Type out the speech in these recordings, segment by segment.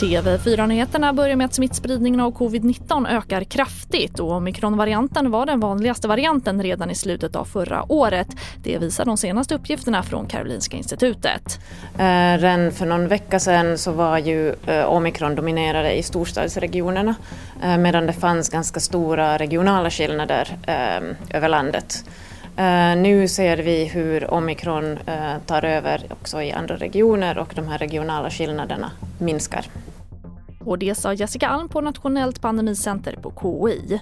TV4-nyheterna börjar med att smittspridningen av covid-19 ökar kraftigt och omikronvarianten var den vanligaste varianten redan i slutet av förra året. Det visar de senaste uppgifterna från Karolinska institutet. Eh, redan för någon vecka sedan så var ju eh, omikron dominerade i storstadsregionerna eh, medan det fanns ganska stora regionala skillnader över landet. Eh, nu ser vi hur omikron eh, tar över också i andra regioner och de här regionala skillnaderna minskar. Och det sa Jessica Alm på Nationellt pandemicenter på KI.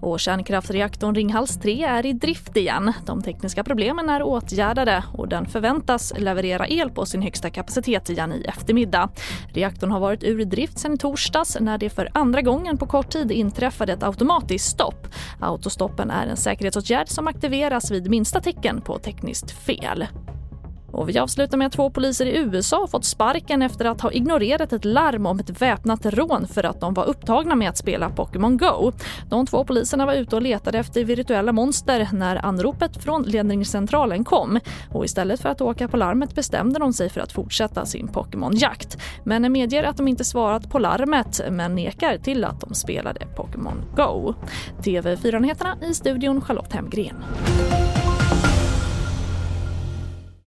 Och kärnkraftsreaktorn Ringhals 3 är i drift igen. De tekniska problemen är åtgärdade och den förväntas leverera el på sin högsta kapacitet igen i eftermiddag. Reaktorn har varit ur drift sedan i torsdags när det för andra gången på kort tid inträffade ett automatiskt stopp. Autostoppen är en säkerhetsåtgärd som aktiveras vid minsta tecken på tekniskt fel. Och vi avslutar med att två poliser i USA fått sparken efter att ha ignorerat ett larm om ett väpnat rån för att de var upptagna med att spela Pokémon Go. De två poliserna var ute och letade efter virtuella monster när anropet från ledningscentralen kom. Och istället för att åka på larmet bestämde de sig för att fortsätta sin Pokémon-jakt. Men medger att de inte svarat på larmet men nekar till att de spelade Pokémon Go. TV4-nyheterna i studion Charlotte Hemgren.